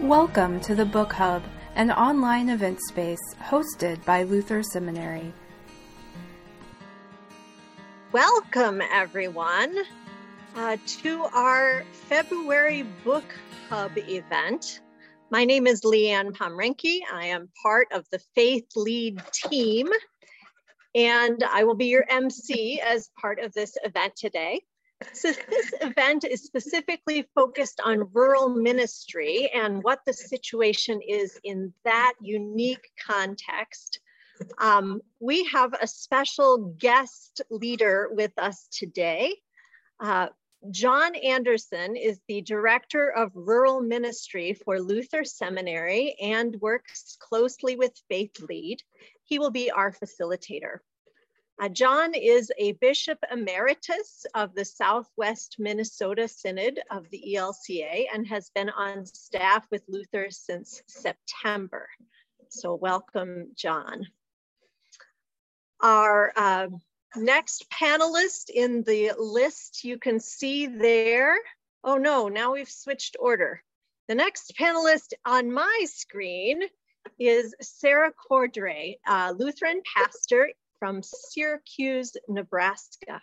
Welcome to the Book Hub, an online event space hosted by Luther Seminary. Welcome, everyone, uh, to our February Book Hub event. My name is Leanne Pomrenke. I am part of the Faith Lead team, and I will be your MC as part of this event today. So this event is specifically focused on rural ministry and what the situation is in that unique context. Um, we have a special guest leader with us today. Uh, John Anderson is the Director of Rural Ministry for Luther Seminary and works closely with Faith Lead. He will be our facilitator. Uh, John is a Bishop Emeritus of the Southwest Minnesota Synod of the ELCA and has been on staff with Luther since September. So welcome, John. Our uh, next panelist in the list you can see there. Oh no, now we've switched order. The next panelist on my screen is Sarah Cordray, Lutheran pastor from Syracuse, Nebraska.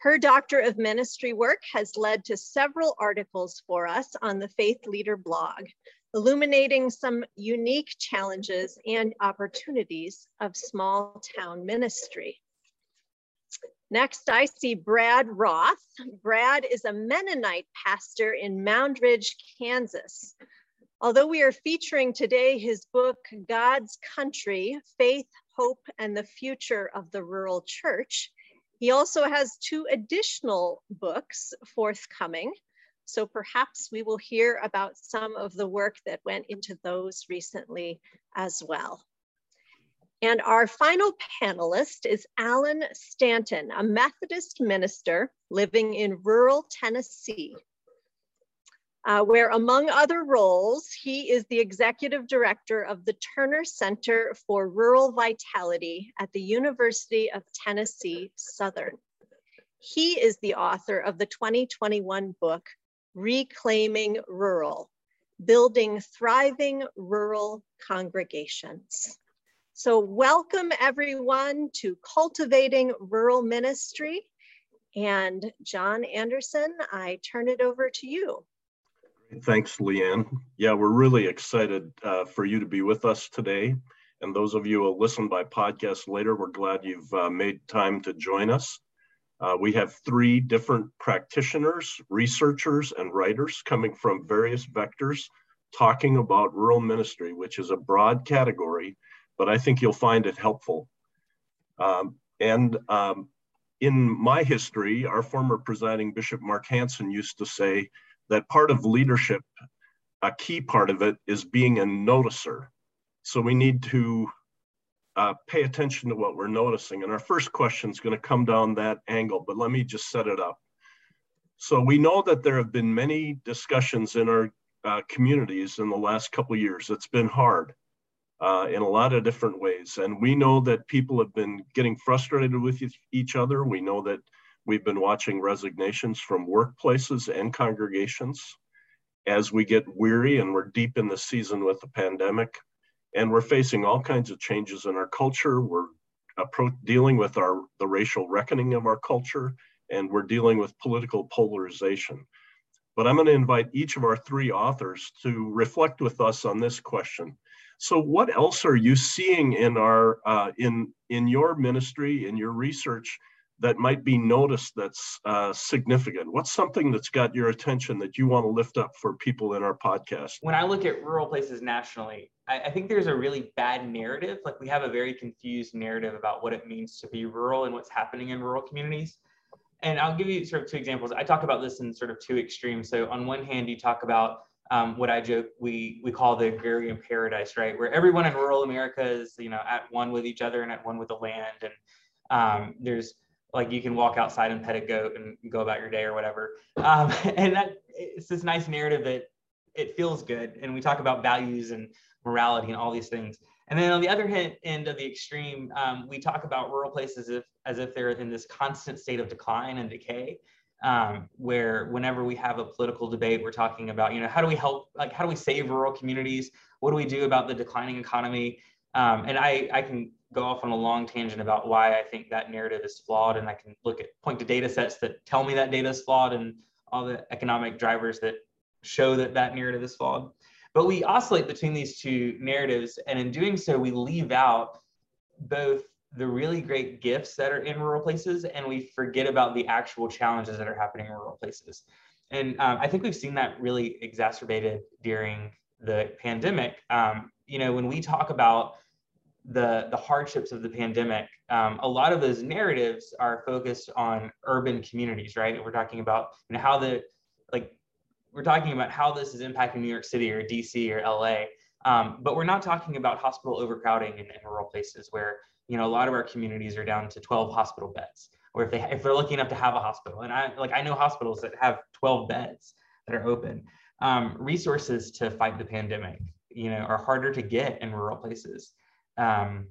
Her Doctor of Ministry work has led to several articles for us on the Faith Leader blog, illuminating some unique challenges and opportunities of small town ministry. Next, I see Brad Roth. Brad is a Mennonite pastor in Moundridge, Kansas. Although we are featuring today his book, God's Country, Faith, Hope, and the Future of the Rural Church, he also has two additional books forthcoming. So perhaps we will hear about some of the work that went into those recently as well. And our final panelist is Allen Stanton, a Methodist minister living in rural Tennessee uh, where among other roles, he is the executive director of the Turner Center for Rural Vitality at the University of Tennessee Southern. He is the author of the 2021 book, Reclaiming Rural, Building Thriving Rural Congregations. So welcome everyone to Cultivating Rural Ministry. And John Anderson, I turn it over to you. Thanks, Leanne. Yeah, we're really excited uh, for you to be with us today. And those of you who listen by podcast later, we're glad you've uh, made time to join us. Uh, we have three different practitioners, researchers, and writers coming from various vectors talking about rural ministry, which is a broad category, but I think you'll find it helpful. Um, and um, in my history, our former presiding Bishop Mark Hanson used to say, that part of leadership, a key part of it is being a noticer. So we need to uh, pay attention to what we're noticing. And our first question is going to come down that angle, but let me just set it up. So we know that there have been many discussions in our uh, communities in the last couple years. It's been hard uh, in a lot of different ways. And we know that people have been getting frustrated with each other. We know that We've been watching resignations from workplaces and congregations as we get weary and we're deep in the season with the pandemic. And we're facing all kinds of changes in our culture. We're dealing with our the racial reckoning of our culture, and we're dealing with political polarization. But I'm going to invite each of our three authors to reflect with us on this question. So, what else are you seeing in our uh, in in your ministry in your research that might be noticed that's uh, significant? What's something that's got your attention that you want to lift up for people in our podcast? When I look at rural places nationally, I, I, think there's a really bad narrative. Like we have a very confused narrative about what it means to be rural and what's happening in rural communities. And I'll give you sort of two examples. I talk about this in sort of two extremes. So on one hand, you talk about um, what I joke we we call the agrarian paradise, right, where everyone in rural America is you know at one with each other and at one with the land, and um, there's like you can walk outside and pet a goat and go about your day or whatever. Um, and that it's this nice narrative that it feels good. And we talk about values and morality and all these things. And then on the other hand, end of the extreme, um, we talk about rural places as if, as if they're in this constant state of decline and decay. um, where whenever we have a political debate, we're talking about, you know, how do we help, like, how do we save rural communities? What do we do about the declining economy? Um, and I, I can go off on a long tangent about why I think that narrative is flawed. And I can look at point to data sets that tell me that data is flawed and all the economic drivers that show that that narrative is flawed. But we oscillate between these two narratives. And in doing so, we leave out both the really great gifts that are in rural places and we forget about the actual challenges that are happening in rural places. And um, I think we've seen that really exacerbated during the pandemic. Um, you know, when we talk about the, the hardships of the pandemic, um, a lot of those narratives are focused on urban communities, right? We're talking about you know, how the, like, we're talking about how this is impacting New York City or DC or LA. Um, but we're not talking about hospital overcrowding in, in, rural places where you know a lot of our communities are down to 12 hospital beds, or if they if they're lucky enough to have a hospital. And I like I know hospitals that have 12 beds that are open. Um, resources to fight the pandemic, you know, are harder to get in rural places. Um,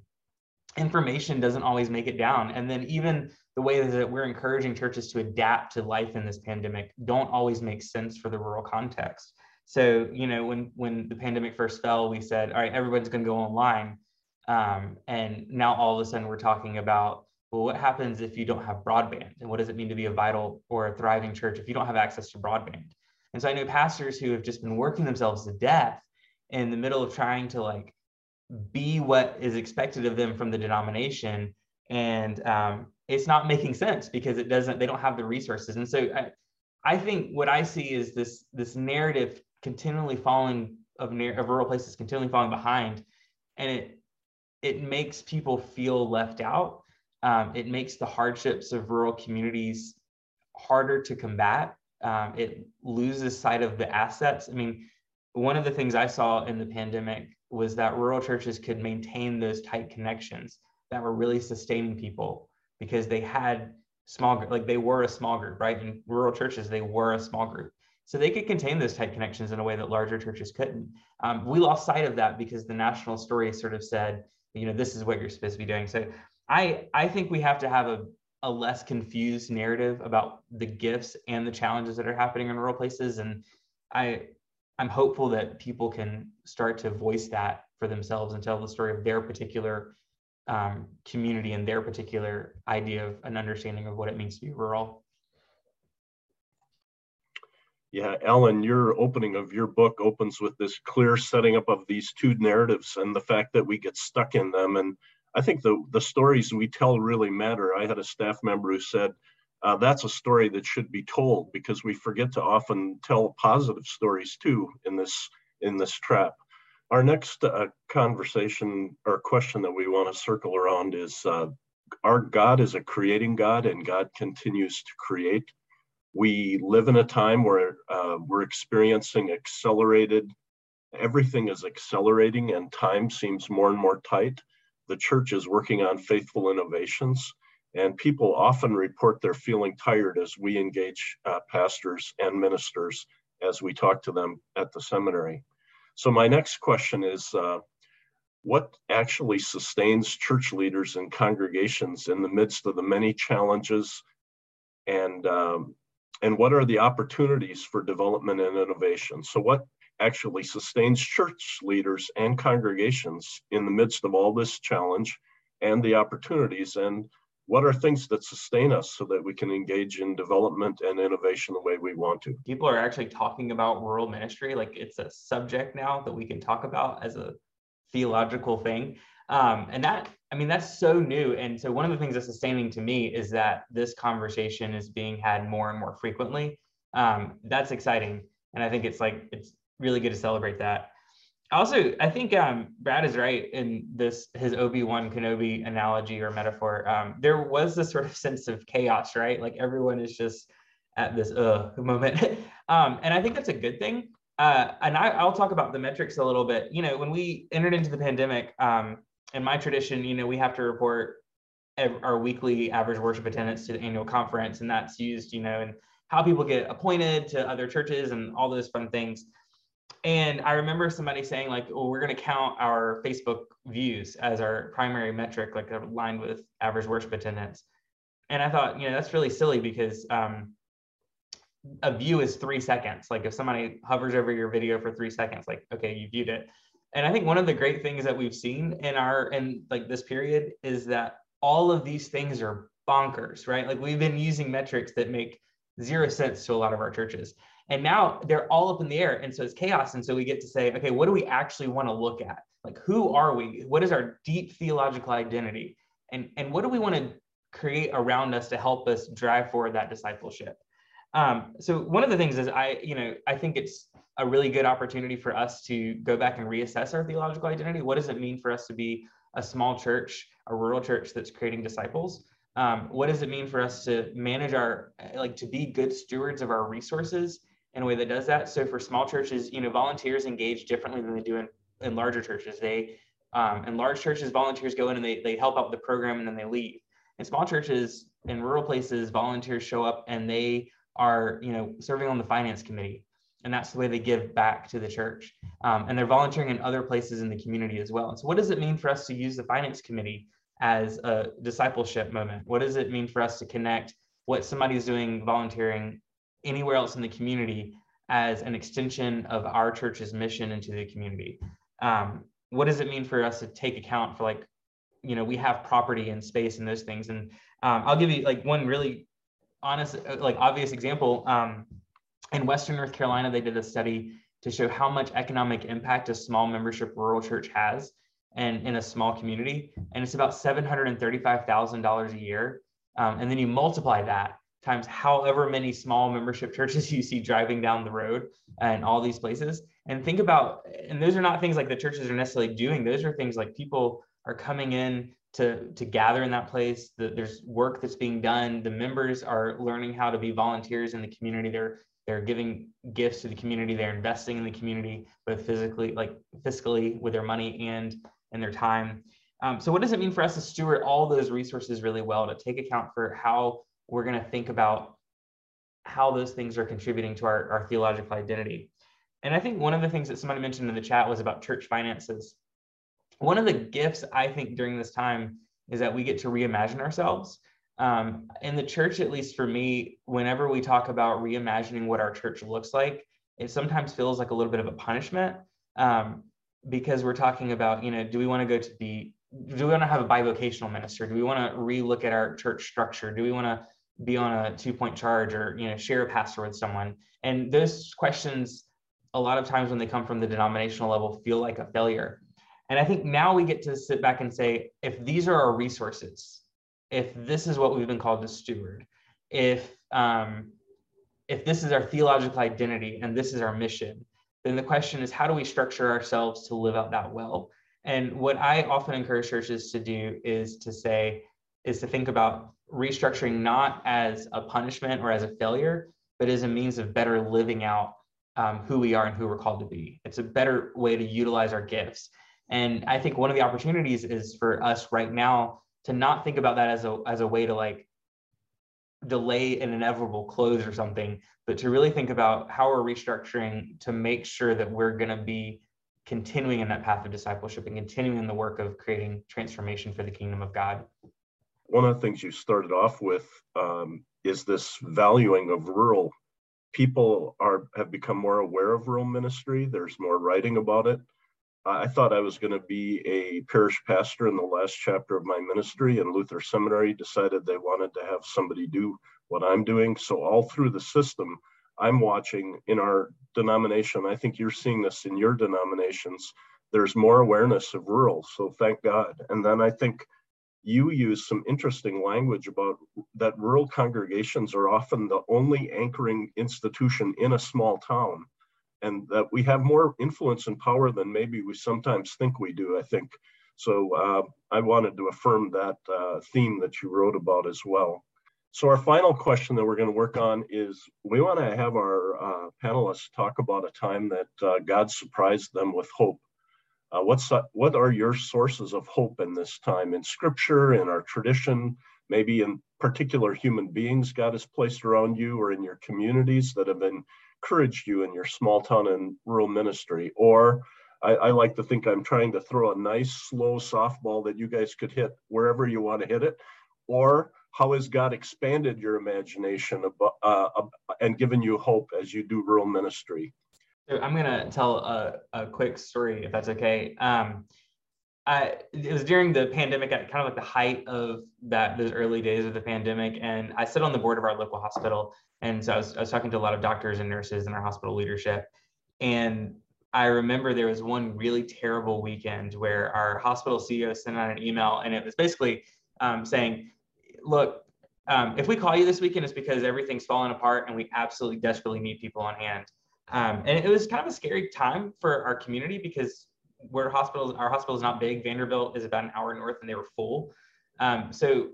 information doesn't always make it down, and then even the way that we're encouraging churches to adapt to life in this pandemic don't always make sense for the rural context. So, you know, when when the pandemic first fell, we said, all right, everyone's going to go online. Um, and now all of a sudden we're talking about, well, what happens if you don't have broadband? And what does it mean to be a vital or a thriving church if you don't have access to broadband? And so I know pastors who have just been working themselves to death in the middle of trying to like be what is expected of them from the denomination. And um, it's not making sense because it doesn't, they don't have the resources. And so I, I think what I see is this, this narrative continually falling of near of rural places continually falling behind and it it makes people feel left out um, it makes the hardships of rural communities harder to combat um, it loses sight of the assets i mean one of the things i saw in the pandemic was that rural churches could maintain those tight connections that were really sustaining people because they had small like they were a small group right in rural churches they were a small group so they could contain those tight connections in a way that larger churches couldn't. Um, we lost sight of that because the national story sort of said, you know, this is what you're supposed to be doing. So I I think we have to have a a less confused narrative about the gifts and the challenges that are happening in rural places. And I I'm hopeful that people can start to voice that for themselves and tell the story of their particular um, community and their particular idea of an understanding of what it means to be rural. Yeah, Allen, your opening of your book opens with this clear setting up of these two narratives and the fact that we get stuck in them. And I think the, the stories we tell really matter. I had a staff member who said, uh, that's a story that should be told because we forget to often tell positive stories too in this in this trap. Our next uh, conversation or question that we want to circle around is uh, our God is a creating God and God continues to create. We live in a time where uh, we're experiencing accelerated, everything is accelerating and time seems more and more tight. The church is working on faithful innovations, and people often report they're feeling tired as we engage uh, pastors and ministers as we talk to them at the seminary. So, my next question is uh, what actually sustains church leaders and congregations in the midst of the many challenges and um, and what are the opportunities for development and innovation? So, what actually sustains church leaders and congregations in the midst of all this challenge and the opportunities? And what are things that sustain us so that we can engage in development and innovation the way we want to? People are actually talking about rural ministry like it's a subject now that we can talk about as a theological thing. Um, and that, I mean, that's so new. And so one of the things that's sustaining to me is that this conversation is being had more and more frequently. Um, that's exciting. And I think it's like, it's really good to celebrate that. Also, I think um, Brad is right in this his Obi Wan Kenobi analogy or metaphor. Um, there was this sort of sense of chaos, right? Like everyone is just at this uh moment, um, and I think that's a good thing. Uh, and I, will talk about the metrics a little bit. You know, when we entered into the pandemic, um, in my tradition, you know, we have to report our weekly average worship attendance to the annual conference, and that's used, you know, and how people get appointed to other churches and all those fun things. And I remember somebody saying, like, well, we're going to count our Facebook views as our primary metric, like aligned with average worship attendance. And I thought, you know, that's really silly because um, a view is three seconds. Like if somebody hovers over your video for three seconds, like, okay, you viewed it. And I think one of the great things that we've seen in our, in like this period is that all of these things are bonkers, right? Like we've been using metrics that make zero sense to a lot of our churches. And now they're all up in the air. And so it's chaos. And so we get to say, okay, what do we actually want to look at? Like, who are we? What is our deep theological identity? And, and what do we want to create around us to help us drive forward that discipleship? Um, so one of the things is I, you know, I think it's a really good opportunity for us to go back and reassess our theological identity. What does it mean for us to be a small church, a rural church that's creating disciples? Um, what does it mean for us to manage our, like, to be good stewards of our resources in a way that does that? So for small churches, you know, volunteers engage differently than they do in, in larger churches. They, um, in large churches, volunteers go in and they, they help out with the program and then they leave. In small churches, in rural places, volunteers show up and they are, you know, serving on the finance committee and that's the way they give back to the church. Um, and they're volunteering in other places in the community as well. And so, what does it mean for us to use the finance committee as a discipleship moment? What does it mean for us to connect what somebody's doing volunteering anywhere else in the community as an extension of our church's mission into the community? Um, what does it mean for us to take account for like, you know, we have property and space and those things. And um, I'll give you like one really honest, like obvious example. Um, in Western North Carolina, they did a study to show how much economic impact a small membership rural church has and in a small community. And it's about $735,000 a year. Um, and then you multiply that times however many small membership churches you see driving down the road and all these places. And think about, and those are not things like the churches are necessarily doing. Those are things like people are coming in to, to gather in that place. The, there's work that's being done. The members are learning how to be volunteers in the community. They're they're giving gifts to the community they're investing in the community both physically like fiscally with their money and and their time um, so what does it mean for us to steward all those resources really well to take account for how we're going to think about how those things are contributing to our, our theological identity and i think one of the things that somebody mentioned in the chat was about church finances one of the gifts i think during this time is that we get to reimagine ourselves um, in the church, at least for me, whenever we talk about reimagining what our church looks like, it sometimes feels like a little bit of a punishment um, because we're talking about, you know, do we want to go to the, do we want to have a bivocational minister? Do we want to relook at our church structure? Do we want to be on a two point charge or, you know, share a pastor with someone? And those questions, a lot of times when they come from the denominational level, feel like a failure. And I think now we get to sit back and say, if these are our resources, if this is what we've been called to steward, if um, if this is our theological identity and this is our mission, then the question is how do we structure ourselves to live out that well? And what I often encourage churches to do is to say, is to think about restructuring not as a punishment or as a failure, but as a means of better living out um, who we are and who we're called to be. It's a better way to utilize our gifts. And I think one of the opportunities is for us right now to not think about that as a as a way to like delay an inevitable close or something, but to really think about how we're restructuring to make sure that we're going to be continuing in that path of discipleship and continuing in the work of creating transformation for the kingdom of God. One of the things you started off with um, is this valuing of rural. People are have become more aware of rural ministry. There's more writing about it. I thought I was going to be a parish pastor in the last chapter of my ministry, and Luther Seminary decided they wanted to have somebody do what I'm doing. So, all through the system, I'm watching in our denomination. I think you're seeing this in your denominations. There's more awareness of rural. So, thank God. And then I think you use some interesting language about that rural congregations are often the only anchoring institution in a small town and that we have more influence and power than maybe we sometimes think we do, I think. So uh, I wanted to affirm that uh, theme that you wrote about as well. So our final question that we're going to work on is we want to have our uh, panelists talk about a time that uh, God surprised them with hope. Uh, what's what are your sources of hope in this time in Scripture, in our tradition, maybe in particular human beings God has placed around you or in your communities that have encouraged you in your small town and rural ministry. Or I, I, like to think I'm trying to throw a nice, slow softball that you guys could hit wherever you want to hit it. Or how has God expanded your imagination about, uh, and given you hope as you do rural ministry? So I'm gonna tell a, a quick story, if that's okay. Um, I, it was during the pandemic, at kind of like the height of that those early days of the pandemic, and I sit on the board of our local hospital, and so I was, I was talking to a lot of doctors and nurses in our hospital leadership, and I remember there was one really terrible weekend where our hospital CEO sent out an email, and it was basically um, saying, "Look, um, if we call you this weekend, it's because everything's falling apart, and we absolutely desperately need people on hand." Um, and it was kind of a scary time for our community because where hospitals, our hospital is not big. Vanderbilt is about an hour north, and they were full. Um, so,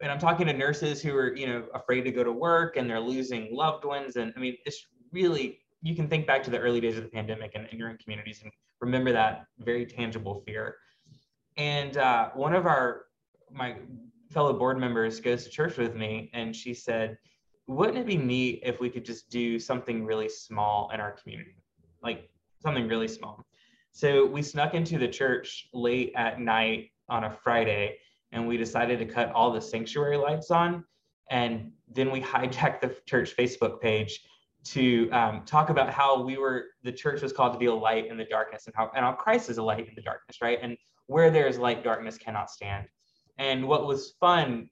and I'm talking to nurses who are, you know, afraid to go to work, and they're losing loved ones. And I mean, it's really you can think back to the early days of the pandemic and, and you're in communities and remember that very tangible fear. And uh, one of our my fellow board members goes to church with me, and she said, "Wouldn't it be neat if we could just do something really small in our community, like something really small?" So we snuck into the church late at night on a Friday and we decided to cut all the sanctuary lights on. And then we hijacked the church Facebook page to um, talk about how we were, the church was called to be a light in the darkness and how, and how Christ is a light in the darkness, right? And where there is light, darkness cannot stand. And what was fun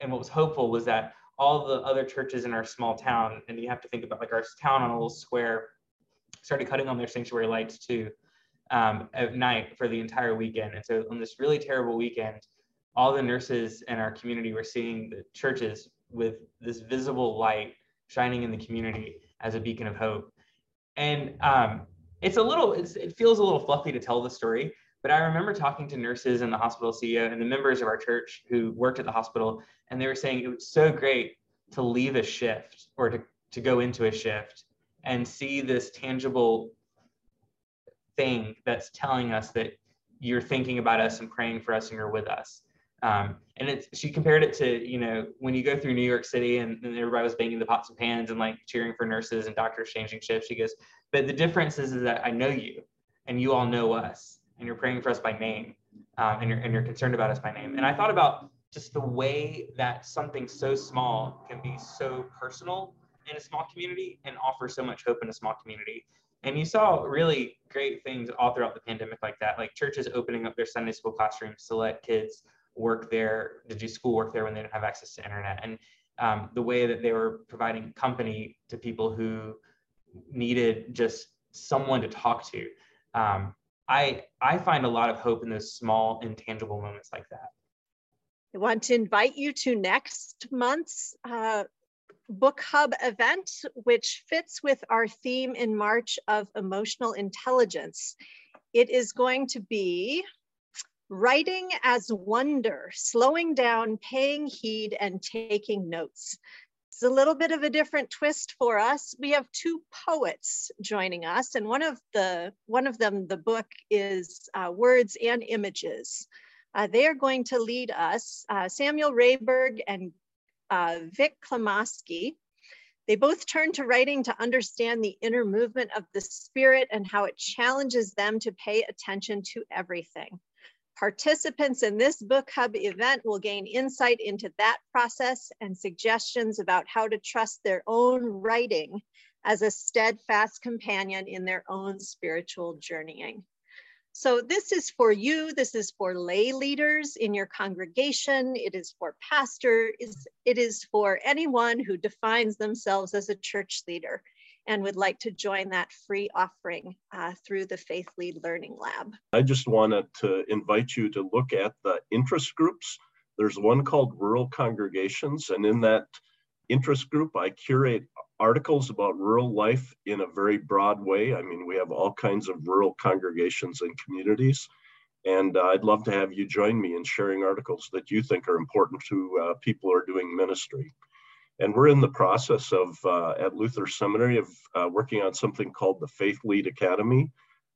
and what was hopeful was that all the other churches in our small town, and you have to think about like our town on a little square, started cutting on their sanctuary lights too um, at night for the entire weekend. And so on this really terrible weekend, all the nurses in our community were seeing the churches with this visible light shining in the community as a beacon of hope. And um, it's a little, it's, it feels a little fluffy to tell the story, but I remember talking to nurses and the hospital CEO and the members of our church who worked at the hospital, and they were saying it was so great to leave a shift or to, to go into a shift and see this tangible thing that's telling us that you're thinking about us and praying for us and you're with us. Um, and it's she compared it to you know when you go through New York City and, and, everybody was banging the pots and pans and like cheering for nurses and doctors changing shifts. She goes, but the difference is, is that I know you and you all know us and you're praying for us by name um, and you're and you're concerned about us by name. And I thought about just the way that something so small can be so personal in a small community and offer so much hope in a small community. And you saw really great things all throughout the pandemic like that, like churches opening up their Sunday school classrooms to let kids work there, to do schoolwork there when they didn't have access to internet. And um, the way that they were providing company to people who needed just someone to talk to. Um, I, I find a lot of hope in those small, intangible moments like that. I want to invite you to next month's uh, book hub event, which fits with our theme in March of emotional intelligence. It is going to be writing as wonder, slowing down, paying heed, and taking notes. It's a little bit of a different twist for us. We have two poets joining us, and one of the one of them, the book is uh, Words and Images. Uh, they are going to lead us, uh, Samuel Rahberg and uh, Vic Klimoski. They both turn to writing to understand the inner movement of the spirit and how it challenges them to pay attention to everything. Participants in this book hub event will gain insight into that process and suggestions about how to trust their own writing as a steadfast companion in their own spiritual journeying. So this is for you, this is for lay leaders in your congregation, it is for pastors, it is for anyone who defines themselves as a church leader and would like to join that free offering uh, through the Faith Lead Learning Lab. I just wanted to invite you to look at the interest groups. There's one called Rural Congregations, and in that interest group, I curate articles about rural life in a very broad way. I mean, we have all kinds of rural congregations and communities. And uh, I'd love to have you join me in sharing articles that you think are important to uh, people who are doing ministry. And we're in the process of, uh, at Luther Seminary, of uh, working on something called the Faith Lead Academy,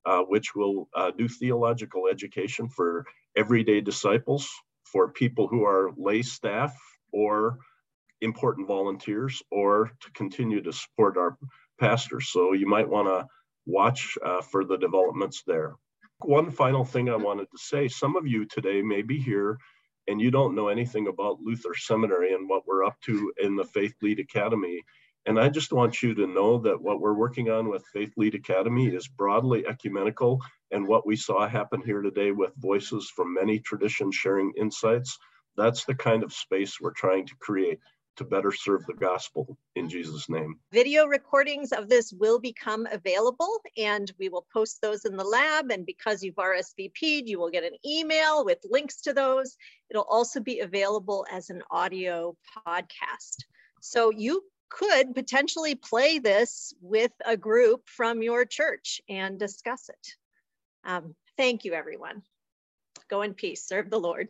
uh, which will uh, do theological education for everyday disciples, for people who are lay staff or important volunteers or to continue to support our pastors. So you might want to watch uh, for the developments there. One final thing I wanted to say some of you today may be here and you don't know anything about Luther Seminary and what we're up to in the Faith Lead Academy, and I just want you to know that what we're working on with Faith Lead Academy is broadly ecumenical. And what we saw happen here today with voices from many traditions sharing insights, that's the kind of space we're trying to create to better serve the gospel in Jesus' name. Video recordings of this will become available and we will post those in the lab. And because you've RSVP'd, you will get an email with links to those. It'll also be available as an audio podcast. So you could potentially play this with a group from your church and discuss it. Um, thank you, everyone. Go in peace. Serve the Lord.